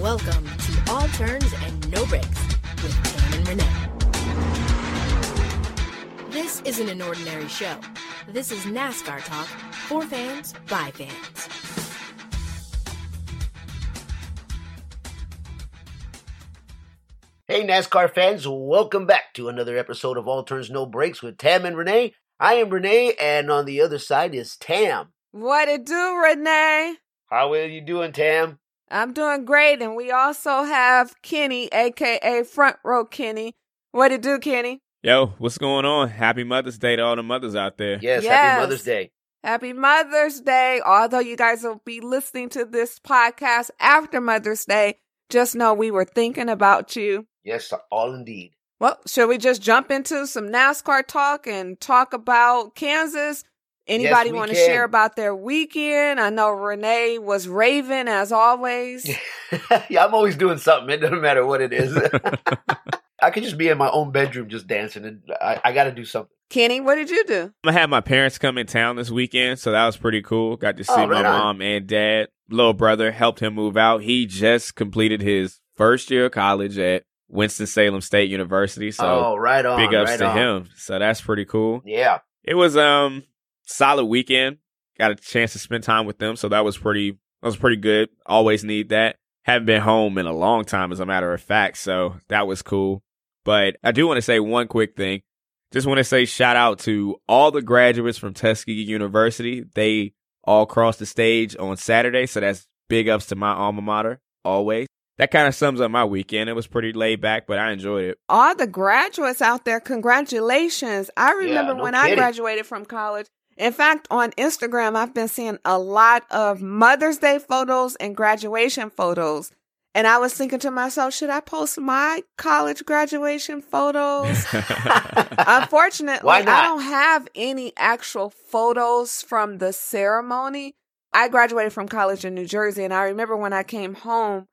Welcome to All Turns and No Breaks with Tam and Renee. This isn't an ordinary show. This is NASCAR talk for fans by fans. Hey, NASCAR fans, welcome back to another episode of All Turns No Breaks with Tam and Renee. I am Renee, and on the other side is Tam. What it do, Renee? How are you doing, Tam? I'm doing great, and we also have Kenny, aka Front Row Kenny. What it do, Kenny? Yo, what's going on? Happy Mother's Day to all the mothers out there. Yes, Yes. happy Mother's Day. Happy Mother's Day. Although you guys will be listening to this podcast after Mother's Day, just know we were thinking about you. Yes, all indeed. Well, should we just jump into some NASCAR talk and talk about Kansas? Anybody we want to share about their weekend? I know Renee was raving as always. yeah, I'm always doing something. It doesn't matter what it is. I could just be in my own bedroom just dancing, and I, I got to do something. Kenny, what did you do? I had my parents come in town this weekend, so that was pretty cool. Got to see Oh, my right on. mom and dad. Little brother helped him move out. He just completed his first year of college at Winston-Salem State University, so oh, right on. big ups right to on. him. So that's pretty cool. Yeah. It was um solid weekend. Got a chance to spend time with them, so that was pretty that was pretty good. Always need that. Haven't been home in a long time, as a matter of fact, so that was cool. But I do want to say one quick thing. Just want to say shout out to all the graduates from Tuskegee University. They all crossed the stage on Saturday, so that's big ups to my alma mater always. That kind of sums up my weekend. It was pretty laid back, but I enjoyed it. all the graduates out there, congratulations. I remember no when I graduated from college. In fact, on Instagram, I've been seeing a lot of Mother's Day photos and graduation photos. And I was thinking to myself, should I post my college graduation photos? Unfortunately, I don't have any actual photos from the ceremony. I graduated from college in New Jersey, and I remember when I came home,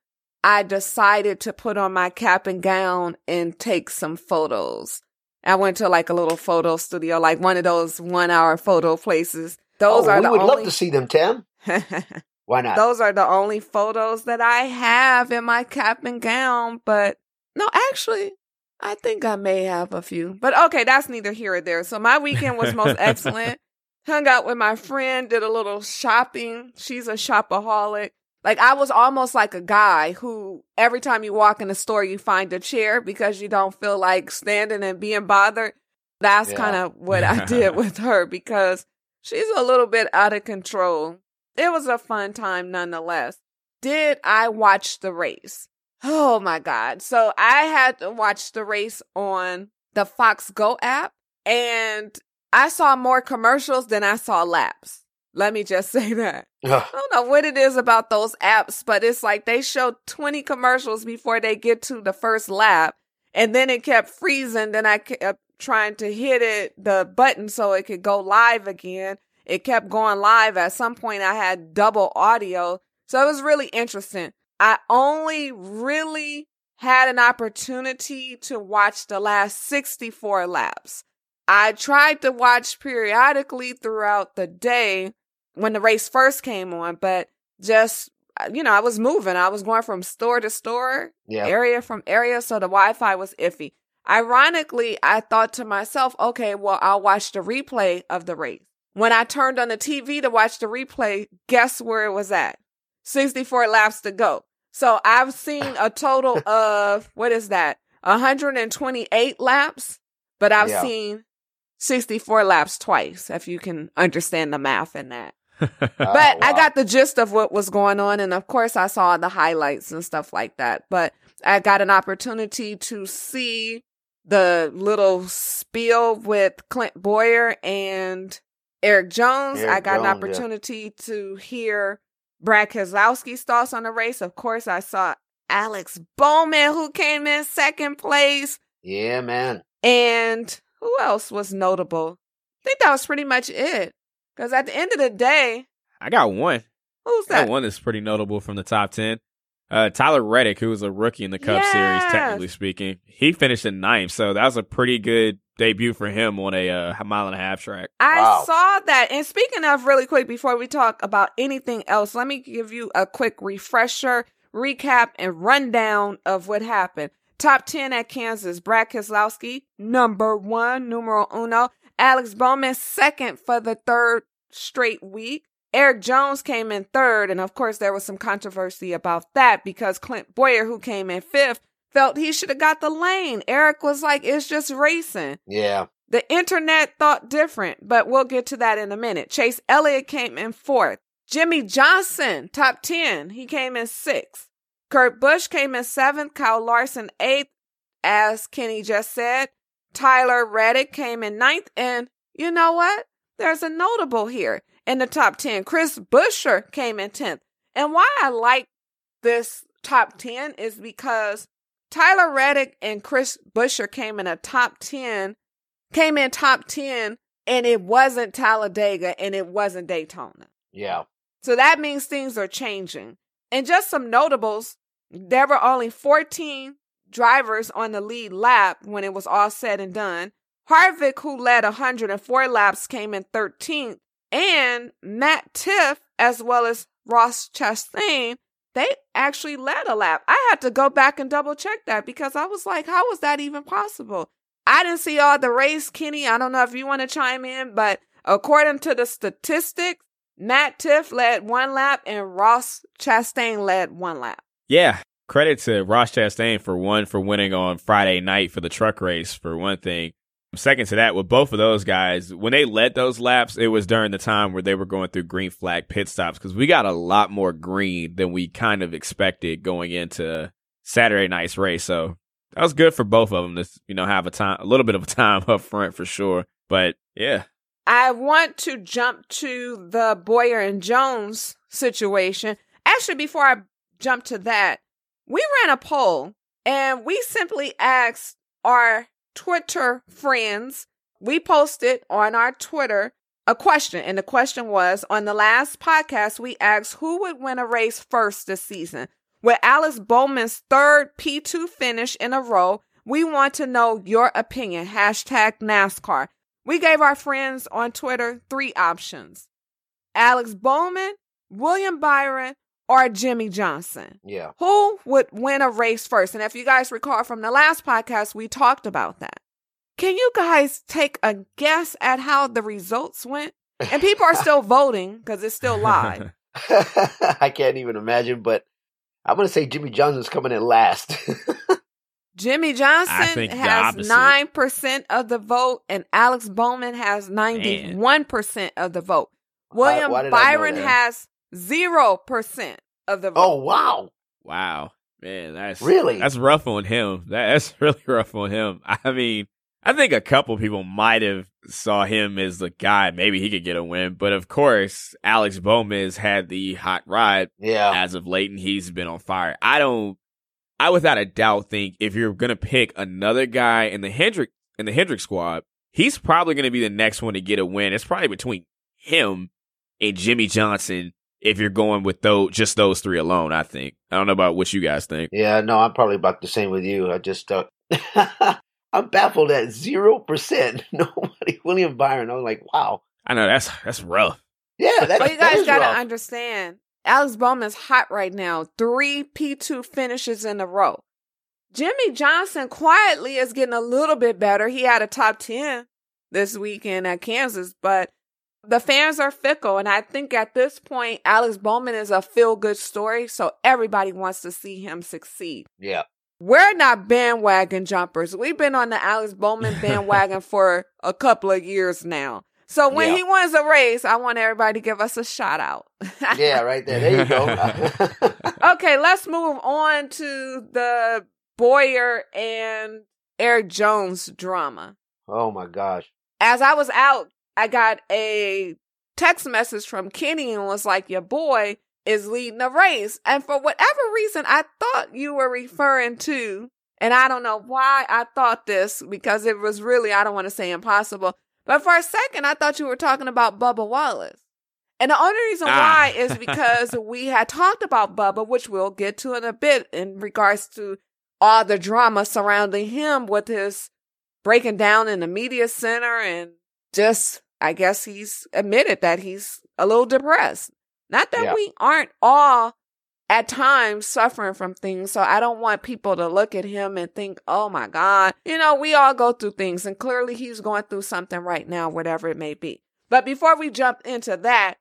I decided to put on my cap and gown and take some photos. I went to like a little photo studio, like one of those one hour photo places. Those oh, are we the would only love to see them, Tam. Why not? those are the only photos that I have in my cap and gown. But no, actually, I think I may have a few. But okay, that's neither here or there. So my weekend was most excellent. Hung out with my friend, did a little shopping. She's a shopaholic. Like I was almost like a guy who every time you walk in the store, you find a chair because you don't feel like standing and being bothered. That's Yeah. kind of what I did with her because she's a little bit out of control. It was a fun time nonetheless. Did I watch the race? Oh my God. So I had to watch the race on the Fox Go app and I saw more commercials than I saw laps. Let me just say that. Ugh. I don't know what it is about those apps, but it's like they show 20 commercials before they get to the first lap. And then it kept freezing. Then I kept uh, trying to hit it, the button, so it could go live again. It kept going live. At some point, I had double audio. So it was really interesting. I only really had an opportunity to watch the last 64 laps. I tried to watch periodically throughout the day when the race first came on, but just, uh, you know, I was moving. I was going from store to store, Yeah. area from area, so the Wi Fi was iffy. Ironically, I thought to myself, okay, well, I'll watch the replay of the race. When I turned on the TV to watch the replay, guess where it was at? 64 laps to go. So I've seen a total of, what is that? 128 laps, but I've Yeah. seen 64 laps twice, if you can understand the math in that. Oh, But I wow. got the gist of what was going on. And of course, I saw the highlights and stuff like that. But I got an opportunity to see the little spiel with Clint Bowyer and Erik Jones. Erik I got an Jones, yeah. opportunity to hear Brad Keselowski's thoughts on the race. Of course, I saw Alex Bowman, who came in second place. Yeah, man. And who else was notable? I think that was pretty much it. Because at the end of the day, I got one. who's That that? one is pretty notable from the top 10. Uh, Tyler Reddick, who was a rookie in the Cup Yes. Series, technically speaking, he finished in ninth. So that was a pretty good debut for him on a uh, mile and a half track. I Wow. saw that. And speaking of really quick, before we talk about anything else, let me give you a quick refresher. recap and rundown of what happened. Top 10 at Kansas, Brad Keselowski, number one, numero uno. Alex Bowman, second for the third straight week. Erik Jones came in third, and of course, there was some controversy about that because Clint Bowyer, who came in fifth, felt he should have got the lane. Erik was like, it's just racing. Yeah. The internet thought different, but we'll get to that in a minute. Chase Elliott came in fourth. Jimmie Johnson, top 10, he came in sixth. Kurt Busch came in seventh. Kyle Larson, eighth, as Kenny just said. Tyler Reddick came in ninth. And you know what? There's a notable here in the top 10. Chris Buescher came in 10th. And why I like this top 10 is because Tyler Reddick and Chris Buescher came in a top 10, came in top 10, and it wasn't Talladega and it wasn't Daytona. Yeah. So that means things are changing. And just some notables there were only 14 drivers on the lead lap when it was all said and done. Harvick, who led 104 laps, came in 13th. And Matt Tifft, as well as Ross Chastain, they actually led a lap. I had to go back and double check that because I was like, how was that even possible? I didn't see all the race, Kenny. I don't know if you want to chime in, but according to the statistics, Matt Tifft led one lap and Ross Chastain led one lap. Yeah. Credit to Ross Chastain for one for winning on Friday night for the truck race, for one thing. Second to that, with both of those guys, when they led those laps, it was during the time where they were going through green flag pit stops because we got a lot more green than we kind of expected going into Saturday night's race. So that was good for both of them to, you know, have a time, a little bit of a time up front for sure. But yeah. I want to jump to the Bowyer and Jones situation. Actually, before I jump to that, we ran a poll and we simply asked our Twitter friends, we posted on our Twitter a question. And the question was on the last podcast, we asked who would win a race first this season. With Alex Bowman's third P2 finish in a row, we want to know your opinion. Hashtag NASCAR. We gave our friends on Twitter three options Alex Bowman, William Byron, or Jimmie Johnson. Yeah. Who would win a race first? And if you guys recall from the last podcast, we talked about that. Can you guys take a guess at how the results went? And people are still voting because it's still live. I can't even imagine, but I'm going to say Jimmie Johnson's coming in last. Jimmie Johnson has 9% of the vote, and Alex Bowman has 91% of the vote. William why, why Byron has Zero percent of the oh, vote. Oh wow. Wow. Man, that's really that's rough on him. That, that's really rough on him. I mean, I think a couple people might have saw him as the guy. Maybe he could get a win, but of course, Alex Bowman has had the hot ride. Yeah. As of late, and he's been on fire. I don't. I without a doubt think if you're gonna pick another guy in the Hendrick in the Hendrick squad, he's probably gonna be the next one to get a win. It's probably between him and Jimmie Johnson if you're going with those just those three alone. I think. I don't know about what you guys think. Yeah, no, I'm probably about the same with you. I just uh, I'm baffled at zero percent. Nobody, William Byron. I was like, wow. I know that's that's rough. Yeah, that, but you guys got to understand. Alex Bowman's hot right now. Three P2 finishes in a row. Jimmie Johnson quietly is getting a little bit better. He had a top 10 this weekend at Kansas, but the fans are fickle. And I think at this point, Alex Bowman is a feel good story. So everybody wants to see him succeed. Yeah. We're not bandwagon jumpers. We've been on the Alex Bowman bandwagon for a couple of years now. So when yeah. he wins a race, I want everybody to give us a shout out. yeah, right there. There you go. okay, let's move on to the Bowyer and Erik Jones drama. Oh my gosh. As I was out I got a text message from Kenny and was like, Your boy is leading the race. And for whatever reason, I thought you were referring to, and I don't know why I thought this because it was really, I don't want to say impossible, but for a second, I thought you were talking about Bubba Wallace. And the only reason ah. why is because we had talked about Bubba, which we'll get to in a bit in regards to all the drama surrounding him with his breaking down in the media center and just I guess he's admitted that he's a little depressed. Not that yeah. we aren't all at times suffering from things. So I don't want people to look at him and think, oh my God, you know, we all go through things and clearly he's going through something right now, whatever it may be. But before we jump into that,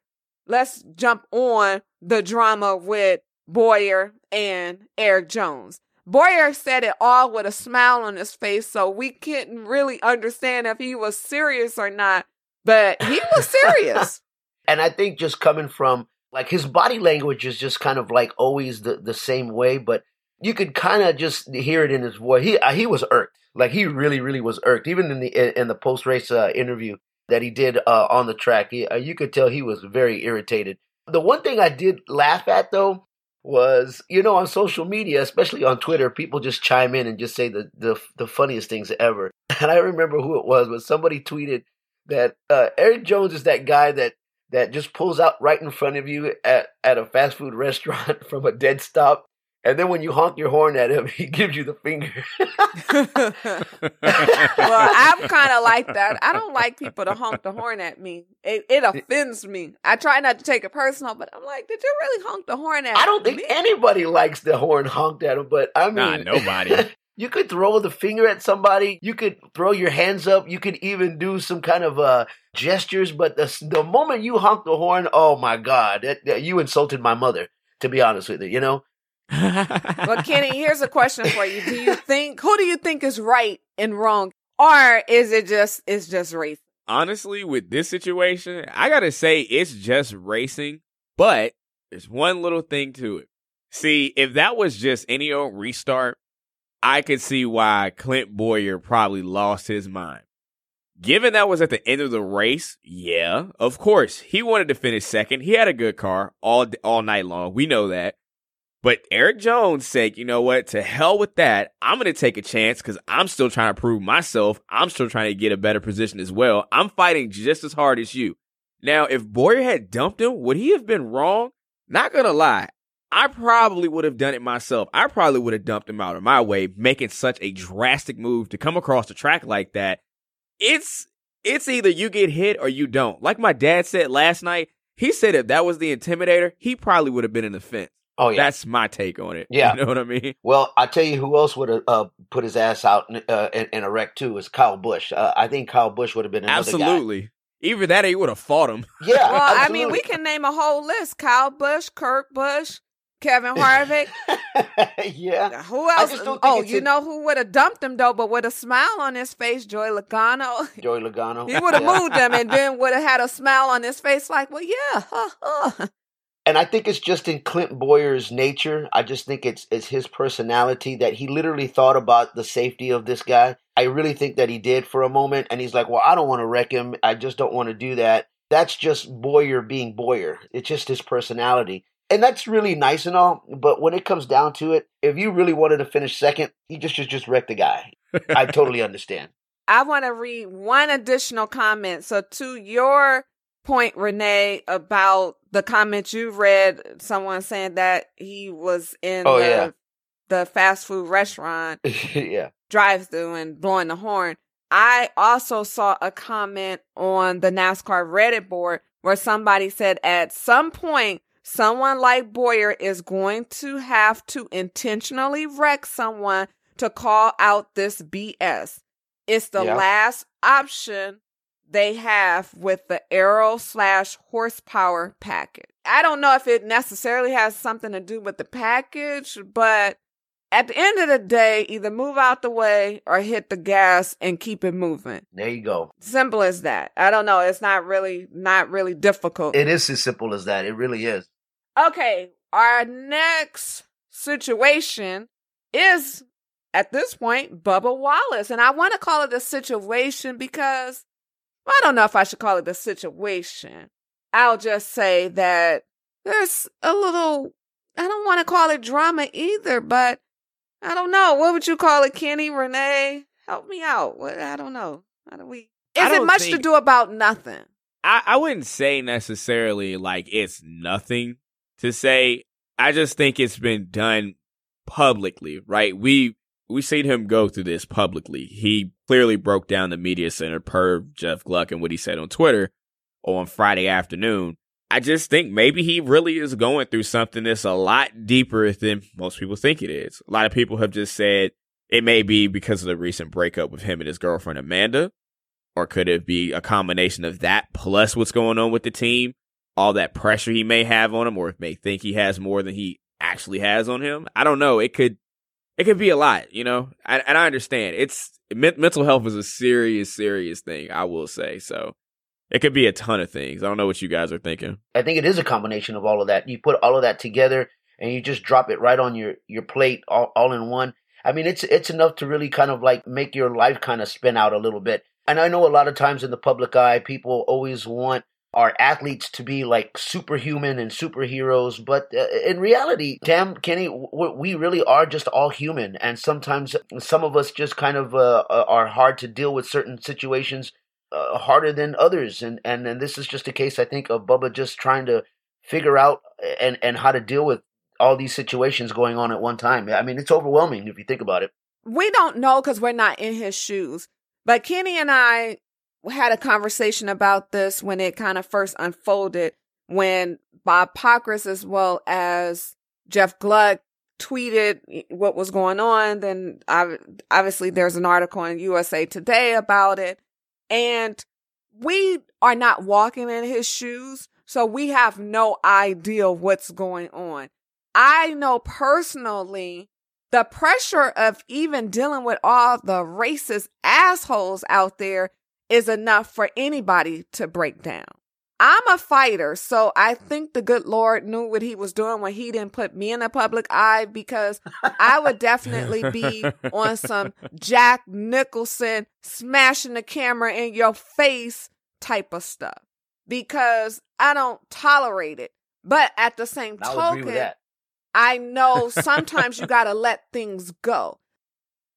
let's jump on the drama with Bowyer and Erik Jones. Bowyer said it all with a smile on his face, so we couldn't really understand if he was serious or not, but he was serious. and I think just coming from like his body language is just kind of like always the, the same way, but you could kind of just hear it in his voice. He uh, he was irked, like he really really was irked. Even in the in the post race uh, interview that he did uh, on the track, he, uh, you could tell he was very irritated. The one thing I did laugh at though was you know on social media, especially on Twitter, people just chime in and just say the the, the funniest things ever. And I remember who it was, but somebody tweeted that uh, Erik Jones is that guy that that just pulls out right in front of you at, at a fast food restaurant from a dead stop. And then when you honk your horn at him, he gives you the finger. well, I'm kind of like that. I don't like people to honk the horn at me. It, it offends me. I try not to take it personal, but I'm like, did you really honk the horn at me? I don't think me? anybody likes the horn honked at them, but I mean, Nah, nobody. You could throw the finger at somebody. You could throw your hands up. You could even do some kind of uh, gestures. But the the moment you honk the horn, oh my God, that, that- you insulted my mother. To be honest with you, you know. Well, Kenny, here's a question for you. Do you think who do you think is right and wrong, or is it just it's just race? Honestly, with this situation, I gotta say it's just racing, but there's one little thing to it. See, if that was just any old restart, I could see why Clint Bowyer probably lost his mind. Given that was at the end of the race, yeah, of course, he wanted to finish second. He had a good car all all night long. We know that. But Erik Jones said, you know what? To hell with that. I'm going to take a chance because I'm still trying to prove myself. I'm still trying to get a better position as well. I'm fighting just as hard as you. Now, if Bowyer had dumped him, would he have been wrong? Not going to lie. I probably would have done it myself. I probably would have dumped him out of my way, making such a drastic move to come across the track like that. It's it's either you get hit or you don't. Like my dad said last night, he said if that was the intimidator, he probably would have been in the fence. Oh yeah. That's my take on it. Yeah. You know what I mean? well, I tell you who else would have uh, put his ass out in, uh, in, in a wreck too is Kyle Busch. Uh, I think Kyle Busch would have been another guy. Absolutely. Either that or he would have fought him. Yeah. Well, I mean, we can name a whole list: Kyle Busch, Kurt Busch, Kevin Harvick. yeah. Who else? just don't think Oh, you a- know who would have dumped him though, but with a smile on his face, Joy Logano. Joey Logano. He would have Yeah. moved him and then would have had a smile on his face, like, well, yeah. huh, huh. And I think it's just in Clint Bowyer's nature. I just think it's it's his personality that he literally thought about the safety of this guy. I really think that he did for a moment, and he's like, "Well, I don't want to wreck him. I just don't want to do that." That's just Bowyer being Bowyer. It's just his personality, and that's really nice and all. But when it comes down to it, if you really wanted to finish second, you just just just wreck the guy. I totally understand. I want to read one additional comment. So, to your point, Renee, about the comment you read, someone saying that he was in Oh, the, yeah. the fast food restaurant yeah. drive through and blowing the horn. I also saw a comment on the NASCAR Reddit board where somebody said at some point, someone like Bowyer is going to have to intentionally wreck someone to call out this BS. It's the Yeah. last option they have with the aero slash horsepower package. I don't know if it necessarily has something to do with the package, but at the end of the day, either move out the way or hit the gas and keep it moving. There you go. Simple as that. I don't know. It's not really, not really difficult. It is as simple as that. It really is. Okay, our next situation is at this point Bubba Wallace, and I want to call it a situation because I don't know if I should call it a situation. I'll just say that there's a little. I don't want to call it drama either, but I don't know. What would you call it, Kenny Renee? Help me out. What I don't know. How do we? Is it much to do about nothing? I, I wouldn't say necessarily like it's nothing to say. I just think it's been done publicly, right? We we seen him go through this publicly. He clearly broke down the media center per Jeff Gluck and what he said on Twitter on Friday afternoon. I just think maybe he really is going through something that's a lot deeper than most people think it is. A lot of people have just said it may be because of the recent breakup with him and his girlfriend Amanda, or could it be a combination of that plus what's going on with the team, all that pressure he may have on him, or may think he has more than he actually has on him? I don't know. It could, it could be a lot, you know. And I understand it's mental health is a serious, serious thing. I will say so. It could be a ton of things. I don't know what you guys are thinking. I think it is a combination of all of that. You put all of that together and you just drop it right on your your plate all, all in one. I mean, it's it's enough to really kind of like make your life kind of spin out a little bit. And I know a lot of times in the public eye, people always want our athletes to be like superhuman and superheroes, but uh, in reality, damn Kenny, we really are just all human, and sometimes some of us just kind of uh, are hard to deal with certain situations uh, harder than others, and, and and this is just a case I think of Bubba just trying to figure out and and how to deal with all these situations going on at one time. I mean, it's overwhelming if you think about it. We don't know because we're not in his shoes, but Kenny and I had a conversation about this when it kind of first unfolded when Bob Pockrass as well as Jeff Gluck tweeted what was going on. Then obviously there's an article in USA Today about it. And we are not walking in his shoes, so we have no idea what's going on. I know personally the pressure of even dealing with all the racist assholes out there is enough for anybody to break down. I'm a fighter, so I think the good Lord knew what he was doing when he didn't put me in the public eye because I would definitely be on some Jack Nicholson smashing the camera in your face type of stuff because I don't tolerate it. But at the same I'll token, I know sometimes you got to let things go.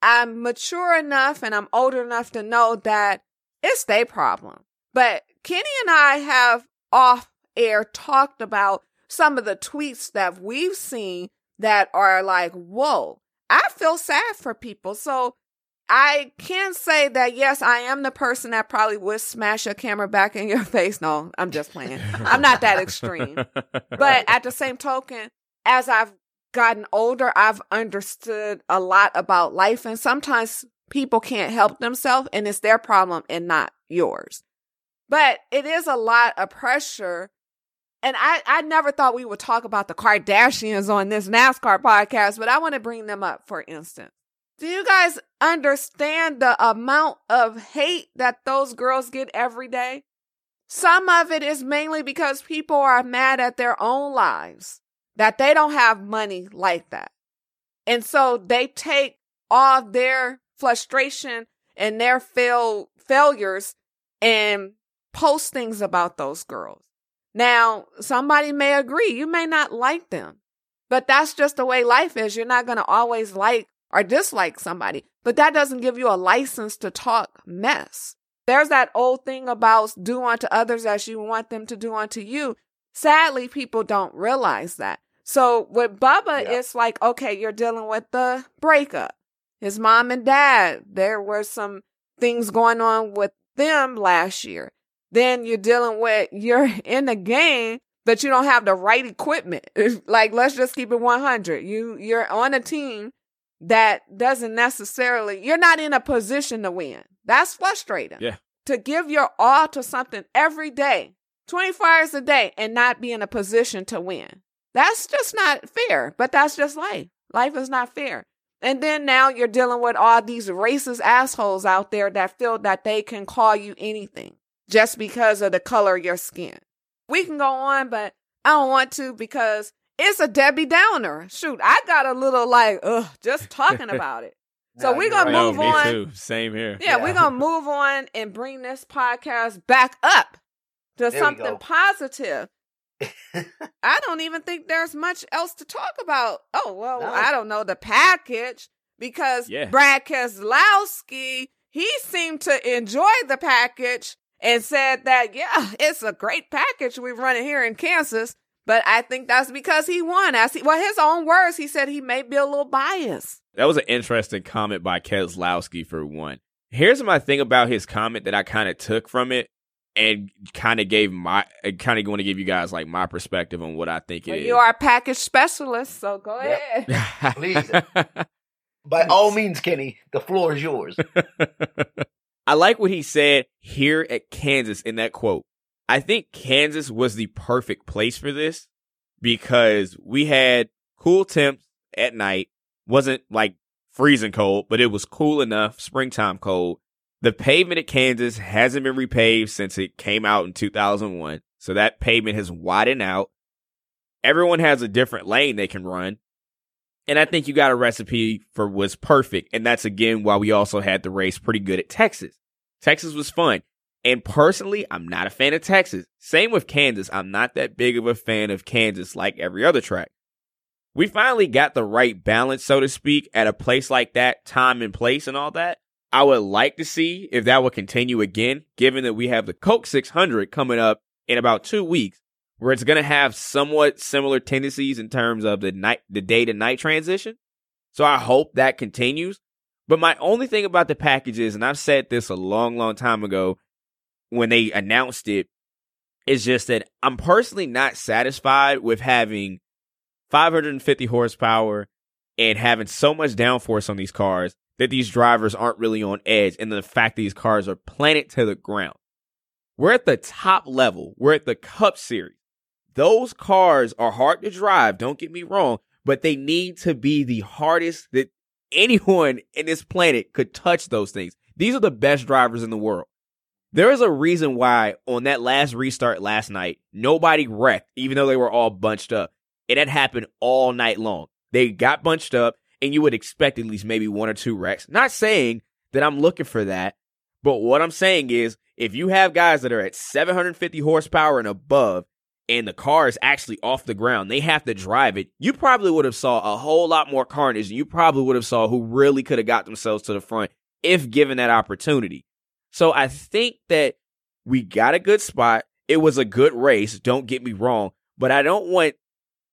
I'm mature enough and I'm old enough to know that it's their problem. But Kenny and I have off air talked about some of the tweets that we've seen that are like, whoa, I feel sad for people. So I can say that, yes, I am the person that probably would smash a camera back in your face. No, I'm just playing. I'm not that extreme. But at the same token, as I've gotten older, I've understood a lot about life. And sometimes people can't help themselves and it's their problem and not yours. But it is a lot of pressure. And I, I never thought we would talk about the Kardashians on this NASCAR podcast, but I want to bring them up for instance. Do you guys understand the amount of hate that those girls get every day? Some of it is mainly because people are mad at their own lives, that they don't have money like that. And so they take all their frustration and their fail failures and post things about those girls. Now, somebody may agree, you may not like them, but that's just the way life is. You're not going to always like or dislike somebody, but that doesn't give you a license to talk mess. There's that old thing about do unto others as you want them to do unto you. Sadly, people don't realize that. So with Bubba, yeah. it's like, okay, you're dealing with the breakup. His mom and dad, there were some things going on with them last year. Then you're dealing with you're in the game, but you don't have the right equipment. like let's just keep it 100. You you're on a team that doesn't necessarily you're not in a position to win. That's frustrating. Yeah. To give your all to something every day, 24 hours a day and not be in a position to win. That's just not fair, but that's just life. Life is not fair. And then now you're dealing with all these racist assholes out there that feel that they can call you anything just because of the color of your skin. We can go on, but I don't want to because it's a Debbie Downer. Shoot, I got a little like, ugh, just talking about it. So we're gonna right. move on. Too. Same here. Yeah, yeah, we're gonna move on and bring this podcast back up to There something positive. I don't even think there's much else to talk about. Oh, well, No. I don't know the package because Yeah. Brad Keselowski, he seemed to enjoy the package and said that, yeah, it's a great package we're running here in Kansas. But I think that's because he won. As he, well, his own words, he said he may be a little biased. That was an interesting comment by Keselowski for one. Here's my thing about his comment that I kind of took from it. And kind of gave my kind of going to give you guys like my perspective on what I think it Well, is. you are a package specialist, so go Yep. ahead. Please. By all means, Kenny, the floor is yours. I like what he said here at Kansas in that quote. I think Kansas was the perfect place for this because we had cool temps at night. Wasn't like freezing cold, but it was cool enough, springtime cold. The pavement at Kansas hasn't been repaved since it came out in 2001. So that pavement has widened out. Everyone has a different lane they can run. And I think you got a recipe for was perfect. And that's again why we also had the race pretty good at Texas. Texas was fun. And personally, I'm not a fan of Texas. Same with Kansas. I'm not that big of a fan of Kansas like every other track. We finally got the right balance, so to speak, at a place like that, time and place and all that. I would like to see if that will continue again, given that we have the Coke 600 coming up in about two weeks, where it's going to have somewhat similar tendencies in terms of the night, the day to night transition. So I hope that continues. But my only thing about the package is, and I've said this a long, long time ago when they announced it, is just that I'm personally not satisfied with having 550 horsepower and having so much downforce on these cars that these drivers aren't really on edge and the fact these cars are planted to the ground. We're at the top level. We're at the Cup Series. Those cars are hard to drive, don't get me wrong, but they need to be the hardest that anyone in this planet could touch those things. These are the best drivers in the world. There is a reason why on that last restart last night, nobody wrecked, even though they were all bunched up. It had happened all night long. They got bunched up, and you would expect at least maybe one or two wrecks. Not saying that I'm looking for that, but what I'm saying is if you have guys that are at 750 horsepower and above, and the car is actually off the ground, they have to drive it. You probably would have saw a whole lot more carnage, and you probably would have saw who really could have got themselves to the front if given that opportunity. So I think that we got a good spot. It was a good race. Don't get me wrong, but I don't want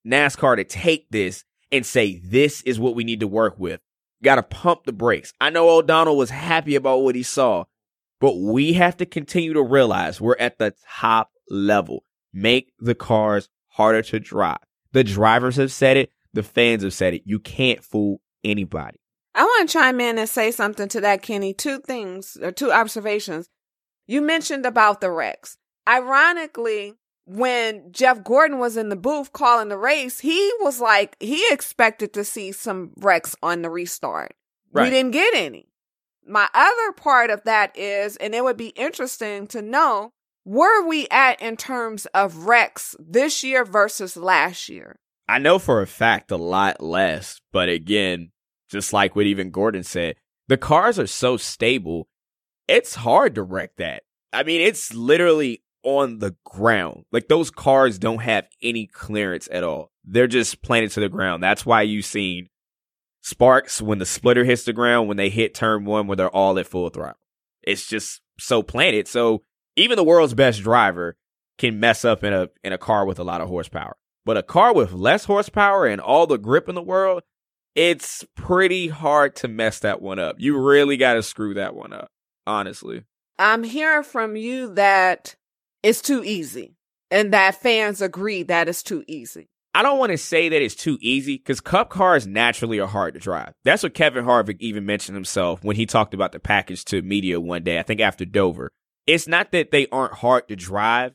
NASCAR to take this and say, this is what we need to work with. Got to pump the brakes. I know O'Donnell was happy about what he saw, but we have to continue to realize we're at the top level. Make the cars harder to drive. The drivers have said it. The fans have said it. You can't fool anybody. I want to chime in and say something to that, Kenny. Two things or two observations. You mentioned about the wrecks. Ironically, when Jeff Gordon was in the booth calling the race, he was like, he expected to see some wrecks on the restart. Right. We didn't get any. My other part of that is, and it would be interesting to know, where we at in terms of wrecks this year versus last year? I know for a fact a lot less, but again, just like what even Gordon said, the cars are so stable, it's hard to wreck that. I mean, it's literally on the ground. Like those cars don't have any clearance at all. They're just planted to the ground. That's why you've seen sparks when the splitter hits the ground when they hit turn one where they're all at full throttle. It's just so planted. So even the world's best driver can mess up in a in a car with a lot of horsepower. But a car with less horsepower and all the grip in the world, it's pretty hard to mess that one up. You really got to screw that one up, honestly. I'm hearing from you that it's too easy and that fans agree that it's too easy. I don't want to say that it's too easy because cup cars naturally are hard to drive. That's what Kevin Harvick even mentioned himself when he talked about the package to media one day, I think after Dover. It's not that they aren't hard to drive.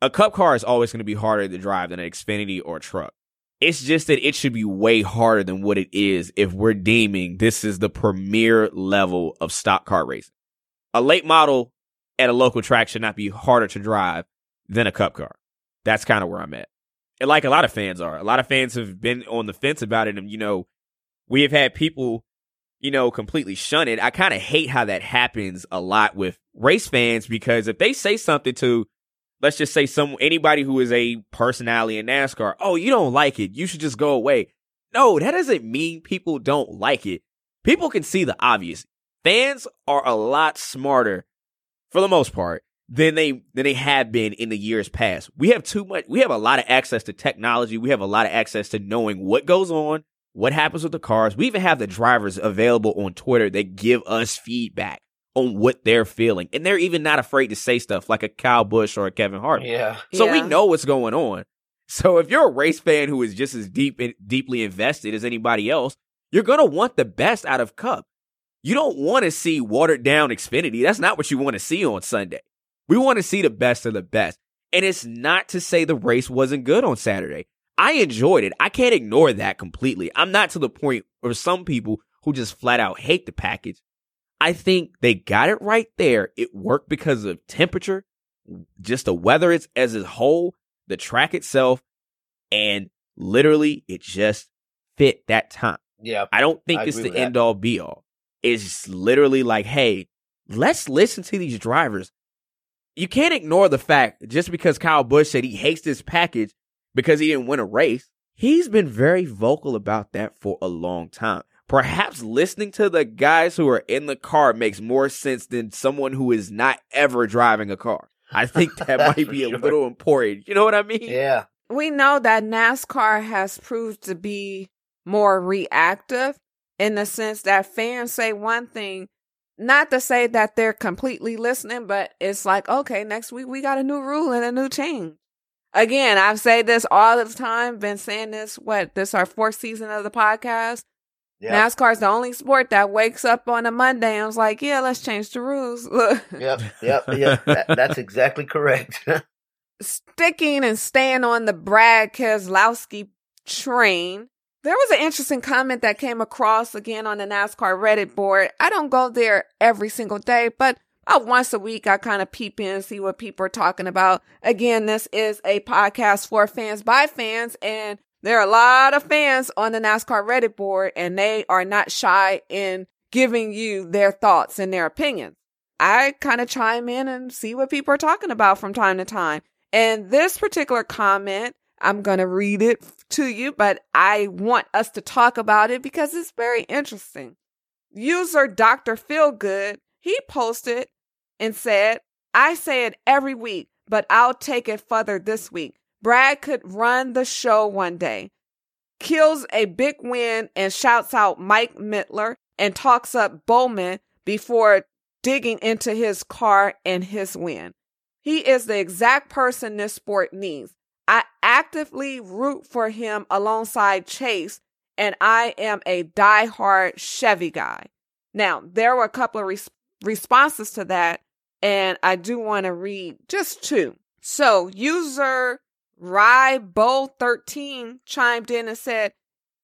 A cup car is always going to be harder to drive than an Xfinity or a truck. It's just that it should be way harder than what it is if we're deeming this is the premier level of stock car racing. A late model at a local track should not be harder to drive than a cup car. That's kind of where I'm at. And like a lot of fans are, a lot of fans have been on the fence about it. And, you know, we have had people, you know, completely shun it. I kind of hate how that happens a lot with race fans because if they say something to, let's just say some, anybody who is a personality in NASCAR, oh, you don't like it. You should just go away. No, that doesn't mean people don't like it. People can see the obvious. Fans are a lot smarter for the most part than they than they have been in the years past. We have too much we have a lot of access to technology. We have a lot of access to knowing what goes on, what happens with the cars. We even have the drivers available on Twitter that give us feedback on what they're feeling. And they're even not afraid to say stuff like a Kyle Busch or a Kevin Hart. Yeah. So we know what's going on. So if you're a race fan who is just as deep deeply invested as anybody else, you're going to want the best out of Cup. You don't want to see watered down Xfinity. That's not what you want to see on Sunday. We want to see the best of the best. And it's not to say the race wasn't good on Saturday. I enjoyed it. I can't ignore that completely. I'm not to the point where some people who just flat out hate the package. I think they got it right there. It worked because of temperature, just the weather as, as a whole, the track itself, and literally it just fit that time. Yeah. I don't think I it's the that. end all be all. It's literally like, hey, let's listen to these drivers. You can't ignore the fact just because Kyle Busch said he hates this package because he didn't win a race. He's been very vocal about that for a long time. Perhaps listening to the guys who are in the car makes more sense than someone who is not ever driving a car. I think that might for be a sure. little important. You know what I mean? Yeah. we know that NASCAR has proved to be more reactive in the sense that fans say one thing, not to say that they're completely listening, but it's like, okay, next week we got a new rule and a new change. Again, I've said this all the time, been saying this, what, this our fourth season of the podcast. Yeah. NASCAR is the only sport that wakes up on a Monday and was like, yeah, let's change the rules. Look. Yep. Yep. Yep. That, that's exactly correct. sticking and staying on the Brad Keselowski train. There was an interesting comment that came across again on the NASCAR Reddit board. I don't go there every single day, but about once a week I kind of peep in and see what people are talking about. Again, this is a podcast for fans by fans, and there are a lot of fans on the NASCAR Reddit board, and they are not shy in giving you their thoughts and their opinions. I kind of chime in and see what people are talking about from time to time. And this particular comment, I'm going to read it to you, but I want us to talk about it because it's very interesting. User Dr. Feelgood, he posted and said, I say it every week, but I'll take it further this week. Brad could run the show one day, kills a big win and shouts out Mike Mittler and talks up Bowman before digging into his car and his win. He is the exact person this sport needs. I actively root for him alongside Chase, and I am a diehard Chevy guy. Now, there were a couple of res- responses to that, and I do want to read just two. So, user Rybo13 chimed in and said,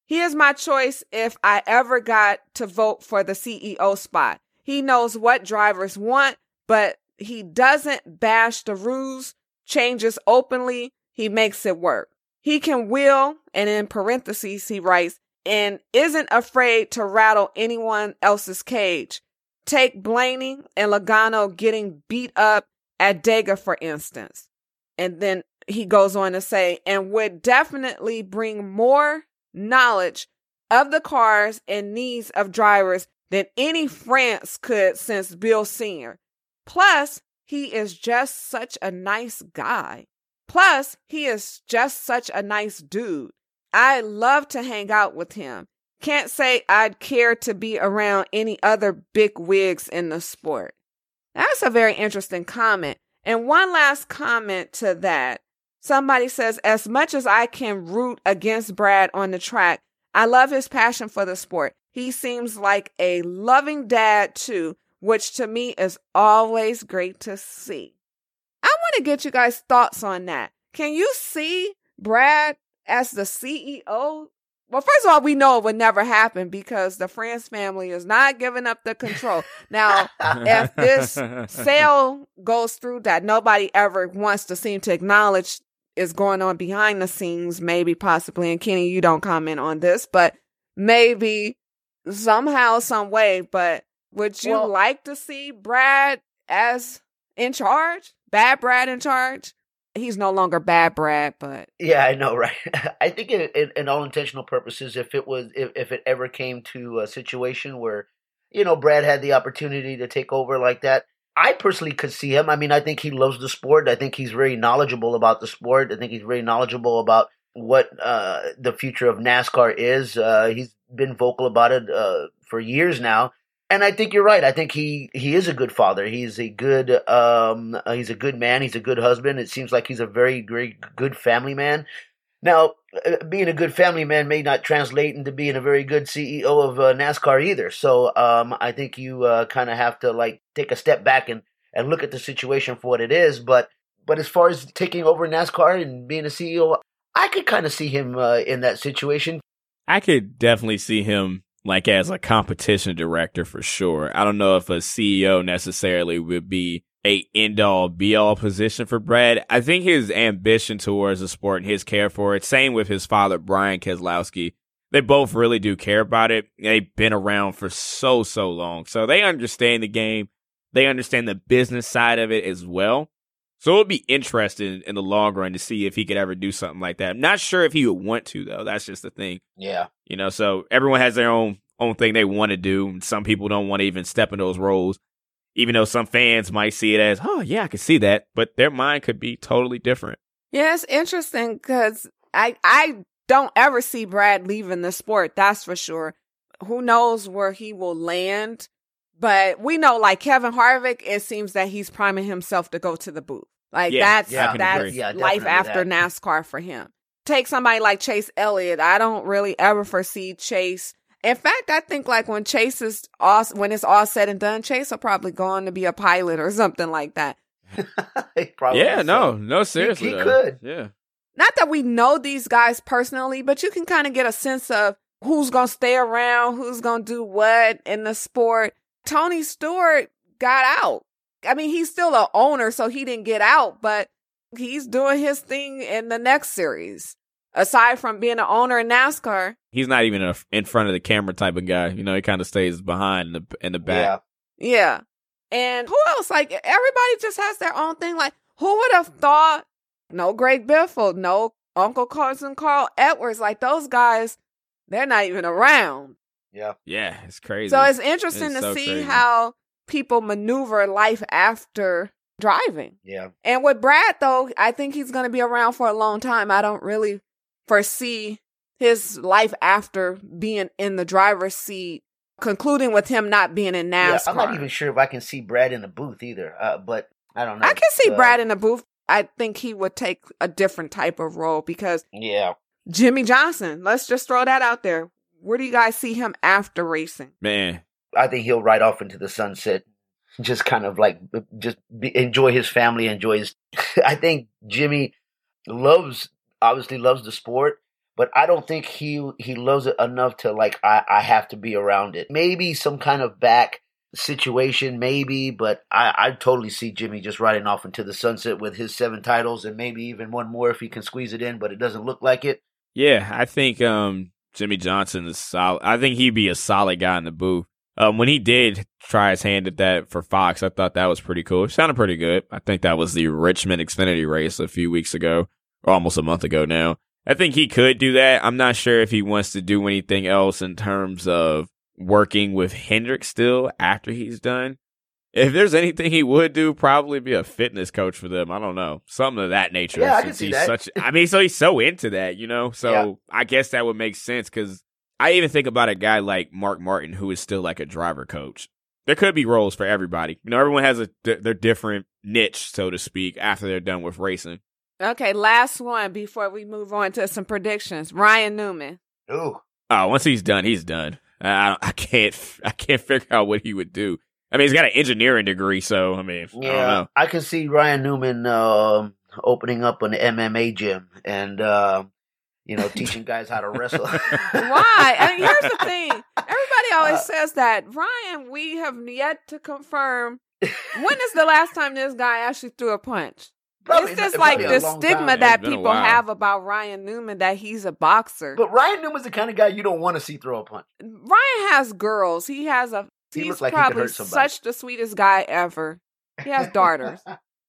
He is my choice if I ever got to vote for the CEO spot. He knows what drivers want, but he doesn't bash the rules, changes openly, he makes it work. He can will, and in parentheses, he writes, and isn't afraid to rattle anyone else's cage. Take Blaney and Logano getting beat up at Dega, for instance. And then he goes on to say, and would definitely bring more knowledge of the cars and needs of drivers than any France could since Bill Senior. Plus, he is just such a nice guy. Plus, he is just such a nice dude. I love to hang out with him. Can't say I'd care to be around any other big wigs in the sport. That's a very interesting comment. And one last comment to that. Somebody says, as much as I can root against Brad on the track, I love his passion for the sport. He seems like a loving dad too, which to me is always great to see. I want to get you guys' thoughts on that. Can you see Brad as the CEO? Well, first of all, we know it would never happen because the France family is not giving up the control. Now, if this sale goes through that nobody ever wants to seem to acknowledge is going on behind the scenes, maybe possibly, and Kenny, you don't comment on this, but maybe somehow, some way, but would you Well- like to see Brad as in charge? Bad Brad in charge? He's no longer bad Brad, but Yeah, I know, right? I think, in, in, in all intentional purposes, if it was, if, if it ever came to a situation where, you know, Brad had the opportunity to take over like that, I personally could see him. I mean, I think he loves the sport. I think he's very knowledgeable about the sport. I think he's very knowledgeable about what uh, the future of NASCAR is. Uh, he's been vocal about it uh, for years now. And I think you're right. I think he he is a good father. He's a good um uh, he's a good man. He's a good husband. It seems like he's a very very good family man. Now, uh, being a good family man may not translate into being a very good CEO of uh, NASCAR either. So, um, I think you uh, kind of have to like take a step back and and look at the situation for what it is. But but as far as taking over NASCAR and being a CEO, I could kind of see him uh, in that situation. I could definitely see him like as a competition director for sure. I don't know if a CEO necessarily would be a end all be all position for Brad. I think his ambition towards the sport and his care for it, same with his father, Brian Keselowski. They both really do care about it. They've been around for so, so long. So they understand the game. They understand the business side of it as well. So it would be interesting in the long run to see if he could ever do something like that. I'm not sure if he would want to though. That's just the thing. Yeah. You know, so everyone has their own own thing they want to do. Some people don't want to even step in those roles. Even though some fans might see it as, oh yeah, I can see that, but their mind could be totally different. Yeah, it's interesting because I I don't ever see Brad leaving the sport. That's for sure. Who knows where he will land? But we know, like Kevin Harvick, it seems that he's priming himself to go to the booth. Like Yeah, that's yeah, that's. Yeah, life after that. NASCAR for him. Take somebody like Chase Elliott. I don't really ever foresee Chase. In fact, I think like when Chase is all when it's all said and done, Chase will probably go on to be a pilot or something like that. Probably yeah, so. no, no, seriously. he though. could. Yeah. Not that we know these guys personally, but you can kind of get a sense of who's going to stay around, who's going to do what in the sport. Tony Stewart got out. I mean, he's still a owner, so he didn't get out, but he's doing his thing in the next series. Aside from being an owner in NASCAR, He's not even a, in front of the camera type of guy. You know, he kind of stays behind in the in the back. Yeah. yeah. And who else? Like everybody just has their own thing. Like who would have thought? No Greg Biffle, no Uncle Carson Carl Edwards. Like those guys, they're not even around. Yeah. Yeah, it's crazy. So it's interesting It's to so see crazy. how people maneuver life after driving. Yeah. And with Brad, though, I think he's going to be around for a long time. I don't really foresee his life after being in the driver's seat, concluding with him not being in Yeah, NASCAR. I'm not even sure if I can see Brad in the booth either. Uh, but I don't know. I can see Uh, Brad in the booth. I think he would take a different type of role because Yeah. Jimmie Johnson, let's just throw that out there. Where do you guys see him after racing? man. I think he'll ride off into the sunset. Just kind of like just be, enjoy his family, enjoy his. I think Jimmie loves obviously loves the sport, but I don't think he he loves it enough to like I I have to be around it. Maybe some kind of back situation, maybe, but I I totally see Jimmie just riding off into the sunset with his seven titles and maybe even one more if he can squeeze it in, but it doesn't look like it. Yeah, I think um Jimmie Johnson is solid. I think he'd be a solid guy in the booth. Um, when he did try his hand at that for Fox, I thought that was pretty cool. It sounded pretty good. I think that was the Richmond Xfinity race a few weeks ago, or almost a month ago now. I think he could do that. I'm not sure if he wants to do anything else in terms of working with Hendrick still after he's done. If there's anything he would do, probably be a fitness coach for them. I don't know, something of that nature. Yeah, I can see he's that. Such, I mean, so he's so into that, you know. So Yeah. I guess that would make sense because I even think about a guy like Mark Martin, who is still like a driver coach. There could be roles for everybody. You know, everyone has a their different niche, so to speak, after they're done with racing. Okay, last one before we move on to some predictions. Ryan Newman. Ooh. Oh, once he's done, he's done. I, I can't, I can't figure out what he would do. I mean, he's got an engineering degree, so I mean, I don't Yeah, know. I, can see Ryan Newman um opening up an MMA gym and uh, you know teaching guys how to wrestle. Why? I mean, here's the thing. Everybody always Uh, says that. Ryan, we have yet to confirm when is the last time this guy actually threw a punch? Probably it's just not- like the stigma time. that It's been a people have about Ryan Newman that he's a boxer. But Ryan Newman's the kind of guy you don't want to see throw a punch. Ryan has girls. He has a. He he's looks like he could probably hurt somebody. such the sweetest guy ever. He has daughters.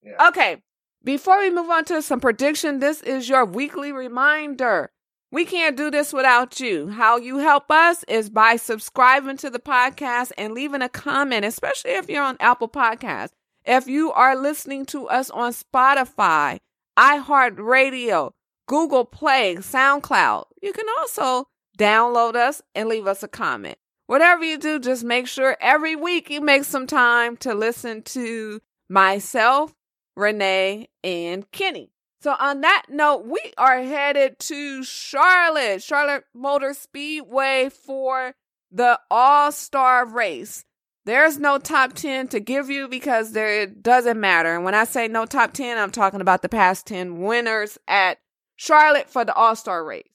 Yeah. Okay. Before we move on to some prediction, this is your weekly reminder. We can't do this without you. How you help us is by subscribing to the podcast and leaving a comment, especially if you're on Apple Podcasts. If you are listening to us on Spotify, iHeartRadio, Google Play, SoundCloud, you can also download us and leave us a comment. whatever you do, just make sure every week you make some time to listen to myself, Renee, and Kenny. So on that note, we are headed to Charlotte, Charlotte Motor Speedway for the All-Star race. There's no top 10 to give you because there it doesn't matter. And when I say no top 10, I'm talking about the past 10 winners at Charlotte for the All-Star race.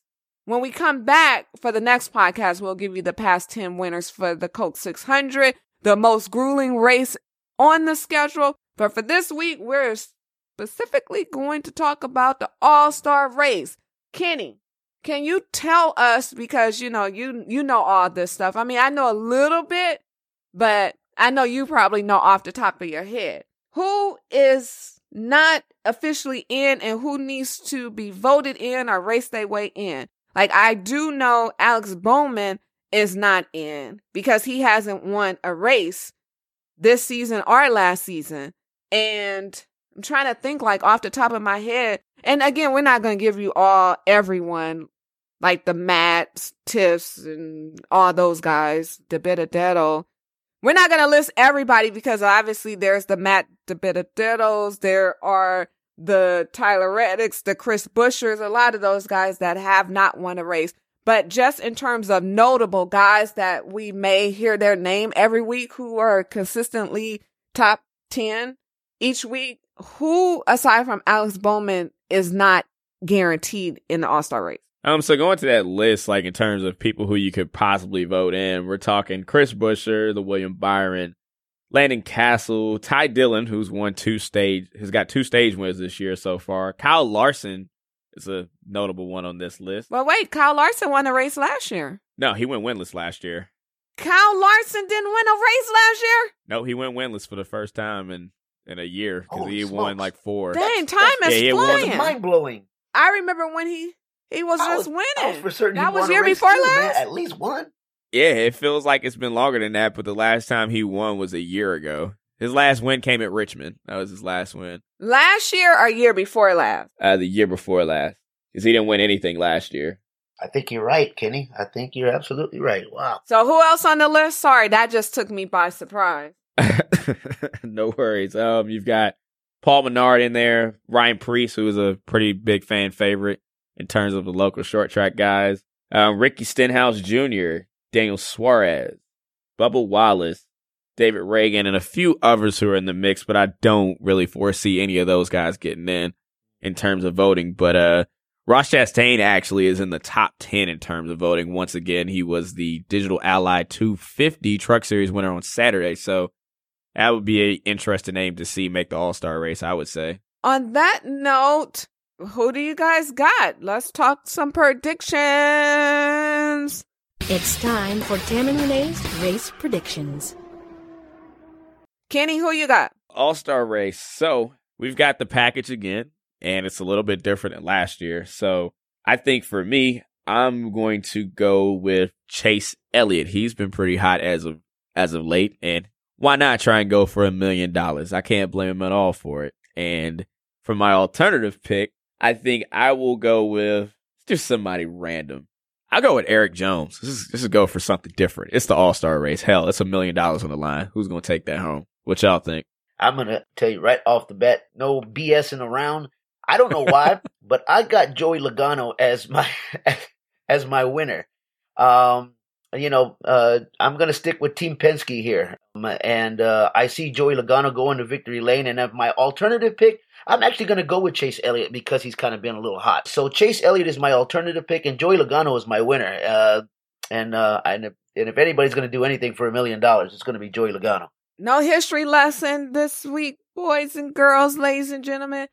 When we come back for the next podcast, we'll give you the past 10 winners for the Coke 600, the most grueling race on the schedule. But for this week, we're specifically going to talk about the All-Star race. Kenny, can you tell us because you know you you know all this stuff. I mean, I know a little bit, but I know you probably know off the top of your head. Who is not officially in and who needs to be voted in or race their way in? Like I do know Alex Bowman is not in because he hasn't won a race this season or last season. And I'm trying to think like off the top of my head. And again, we're not going to give you all everyone like the Matts, Tiffs, and all those guys, the DiBenedetto. We're not going to list everybody because obviously there's the Matt DiBenedettos. There are the Tyler Reddicks, the Chris Bueschers, a lot of those guys that have not won a race. But just in terms of notable guys that we may hear their name every week who are consistently top 10 each week, who aside from Alex Bowman is not guaranteed in the All Star race? Um, so going to that list, like in terms of people who you could possibly vote in, we're talking Chris Buescher, the William Byron, Landon Cassill, Ty Dillon, who's won two stage, has got two stage wins this year so far. Kyle Larson is a notable one on this list. Well, wait, Kyle Larson won a race last year. No, he went winless last year. Kyle Larson didn't win a race last year. No, he went winless for the first time in in a year because he Holy won like four. Dang, time Yeah, is he won- flying. Mind blowing. I remember when he he was I just was- I winning. was for certain that he was year before too, man. last. At least one. Yeah, it feels like it's been longer than that, but the last time he won was a year ago. His last win came at Richmond. That was his last win. Last year or year before last? Uh, the year before last, because he didn't win anything last year. I think you're right, Kenny. I think you're absolutely right. Wow. So who else on the list? Sorry, that just took me by surprise. no worries. Um, you've got Paul Menard in there, Ryan Preece, who is a pretty big fan favorite in terms of the local short track guys. Um, Ricky Stenhouse Jr., Daniel Suarez, Bubba Wallace, David Ragan, and a few others who are in the mix, but I don't really foresee any of those guys getting in in terms of voting. But uh, Ross Chastain actually is in the top 10 in terms of voting. Once again, he was the Digital Ally 250 Truck Series winner on Saturday. So that would be an interesting name to see make the All Star race, I would say. On that note, who do you guys got? Let's talk some predictions. It's time for Tam and Renee's race predictions. Kenny, who you got? All Star race. So we've got the package again, and it's a little bit different than last year. So I think for me, I'm going to go with Chase Elliott. He's been pretty hot as of as of late, and why not try and go for a million dollars? I can't blame him at all for it. And for my alternative pick, I think I will go with just somebody random. I'll go with Erik Jones. This is, this is go for something different. It's the All Star race. Hell, it's a million dollars on the line. Who's going to take that home? What y'all think? I'm gonna tell you right off the bat, no BSing around. I don't know why, but I got Joey Logano as my as my winner. Um, you know, uh, I'm gonna stick with Team Penske here, um, and uh, I see Joey Logano going to victory lane. And if my alternative pick, I'm actually gonna go with Chase Elliott because he's kind of been a little hot. So Chase Elliott is my alternative pick, and Joey Logano is my winner. Uh, and uh, and if, and if anybody's gonna do anything for a million dollars, it's gonna be Joey Logano. No history lesson this week, boys and girls, ladies and gentlemen.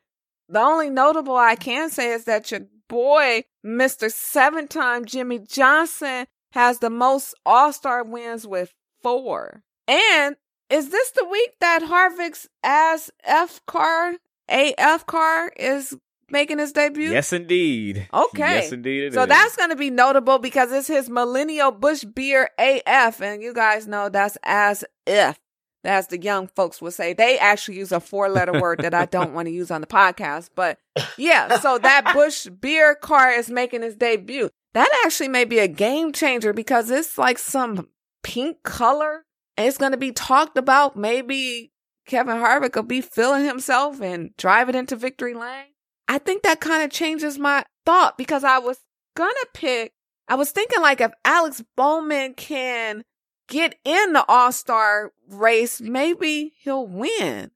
The only notable I can say is that your boy, Mr. Seven time Jimmie Johnson, has the most All Star wins with four. And is this the week that Harvick's as F car, AF car, is making his debut? Yes, indeed. Okay. Yes, indeed. it So is. that's going to be notable because it's his Millennial Busch Beer AF. And you guys know that's as if, as the young folks would say. They actually use a four letter word that I don't want to use on the podcast. But yeah, so that Busch Beer car is making his debut. That actually may be a game changer because it's like some pink color and it's going to be talked about. Maybe Kevin Harvick will be feeling himself and drive it into victory lane. I think that kind of changes my thought because I was going to pick, I was thinking like if Alex Bowman can get in the All Star race, maybe he'll win.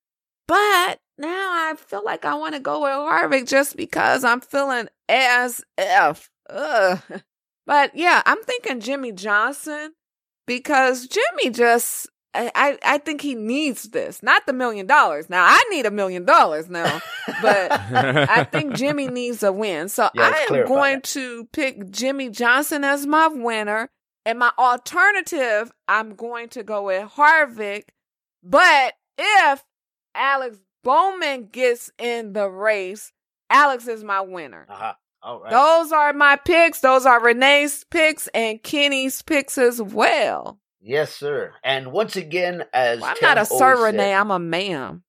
But now I feel like I want to go with Harvick just because I'm feeling as if. Ugh. But yeah, I'm thinking Jimmie Johnson because Jimmie just I, I think he needs this, not the million dollars. Now I need a million dollars now, but I think Jimmie needs a win. So Yeah, I am going that. to pick Jimmie Johnson as my winner. And my alternative, I'm going to go with Harvick. But if Alex Bowman gets in the race, Alex is my winner. Uh-huh. All right. Those are my picks. Those are Renee's picks and Kenny's picks as well. Yes, sir. And once again, as Well, I'm Tim not a sir, said- Renee. I'm a ma'am.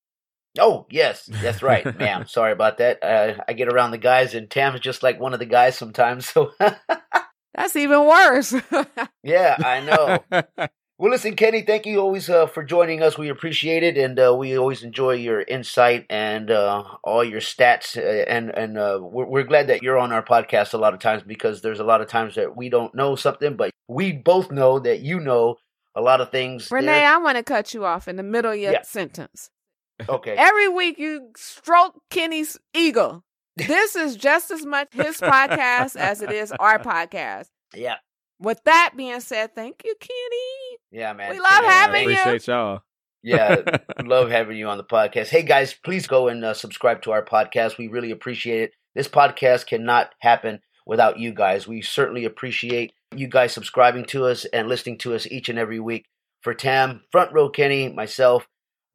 Oh, yes, that's right, ma'am. Sorry about that. Uh, I get around the guys, and Tam's just like one of the guys sometimes. So, That's even worse. yeah, I know. Well, listen, Kenny, thank you always uh, for joining us. We appreciate it, and uh, we always enjoy your insight and uh, all your stats. Uh, and and uh, we're, we're glad that you're on our podcast a lot of times because there's a lot of times that we don't know something, but we both know that you know a lot of things. Renee, there. I want to cut you off in the middle of your Yeah. sentence. okay. Every week you stroke Kenny's ego. This is just as much his podcast as it is our podcast. Yeah, With that being said, thank you, Kenny. Yeah, man. We love Kenny, I having you. appreciate y'all. Yeah, love having you on the podcast. Hey guys, please go and uh, subscribe to our podcast. We really appreciate it. This podcast cannot happen without you guys. We certainly appreciate you guys subscribing to us and listening to us each and every week. For Tam, Front Row Kenny, myself,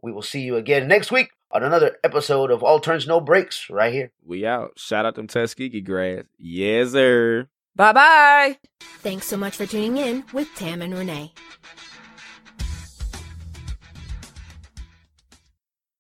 we will see you again next week on another episode of All Turns No Breaks right here. We out. Shout out to them Tuskegee grads. Yes, sir. Bye bye. Thanks so much for tuning in with Tam and Renee.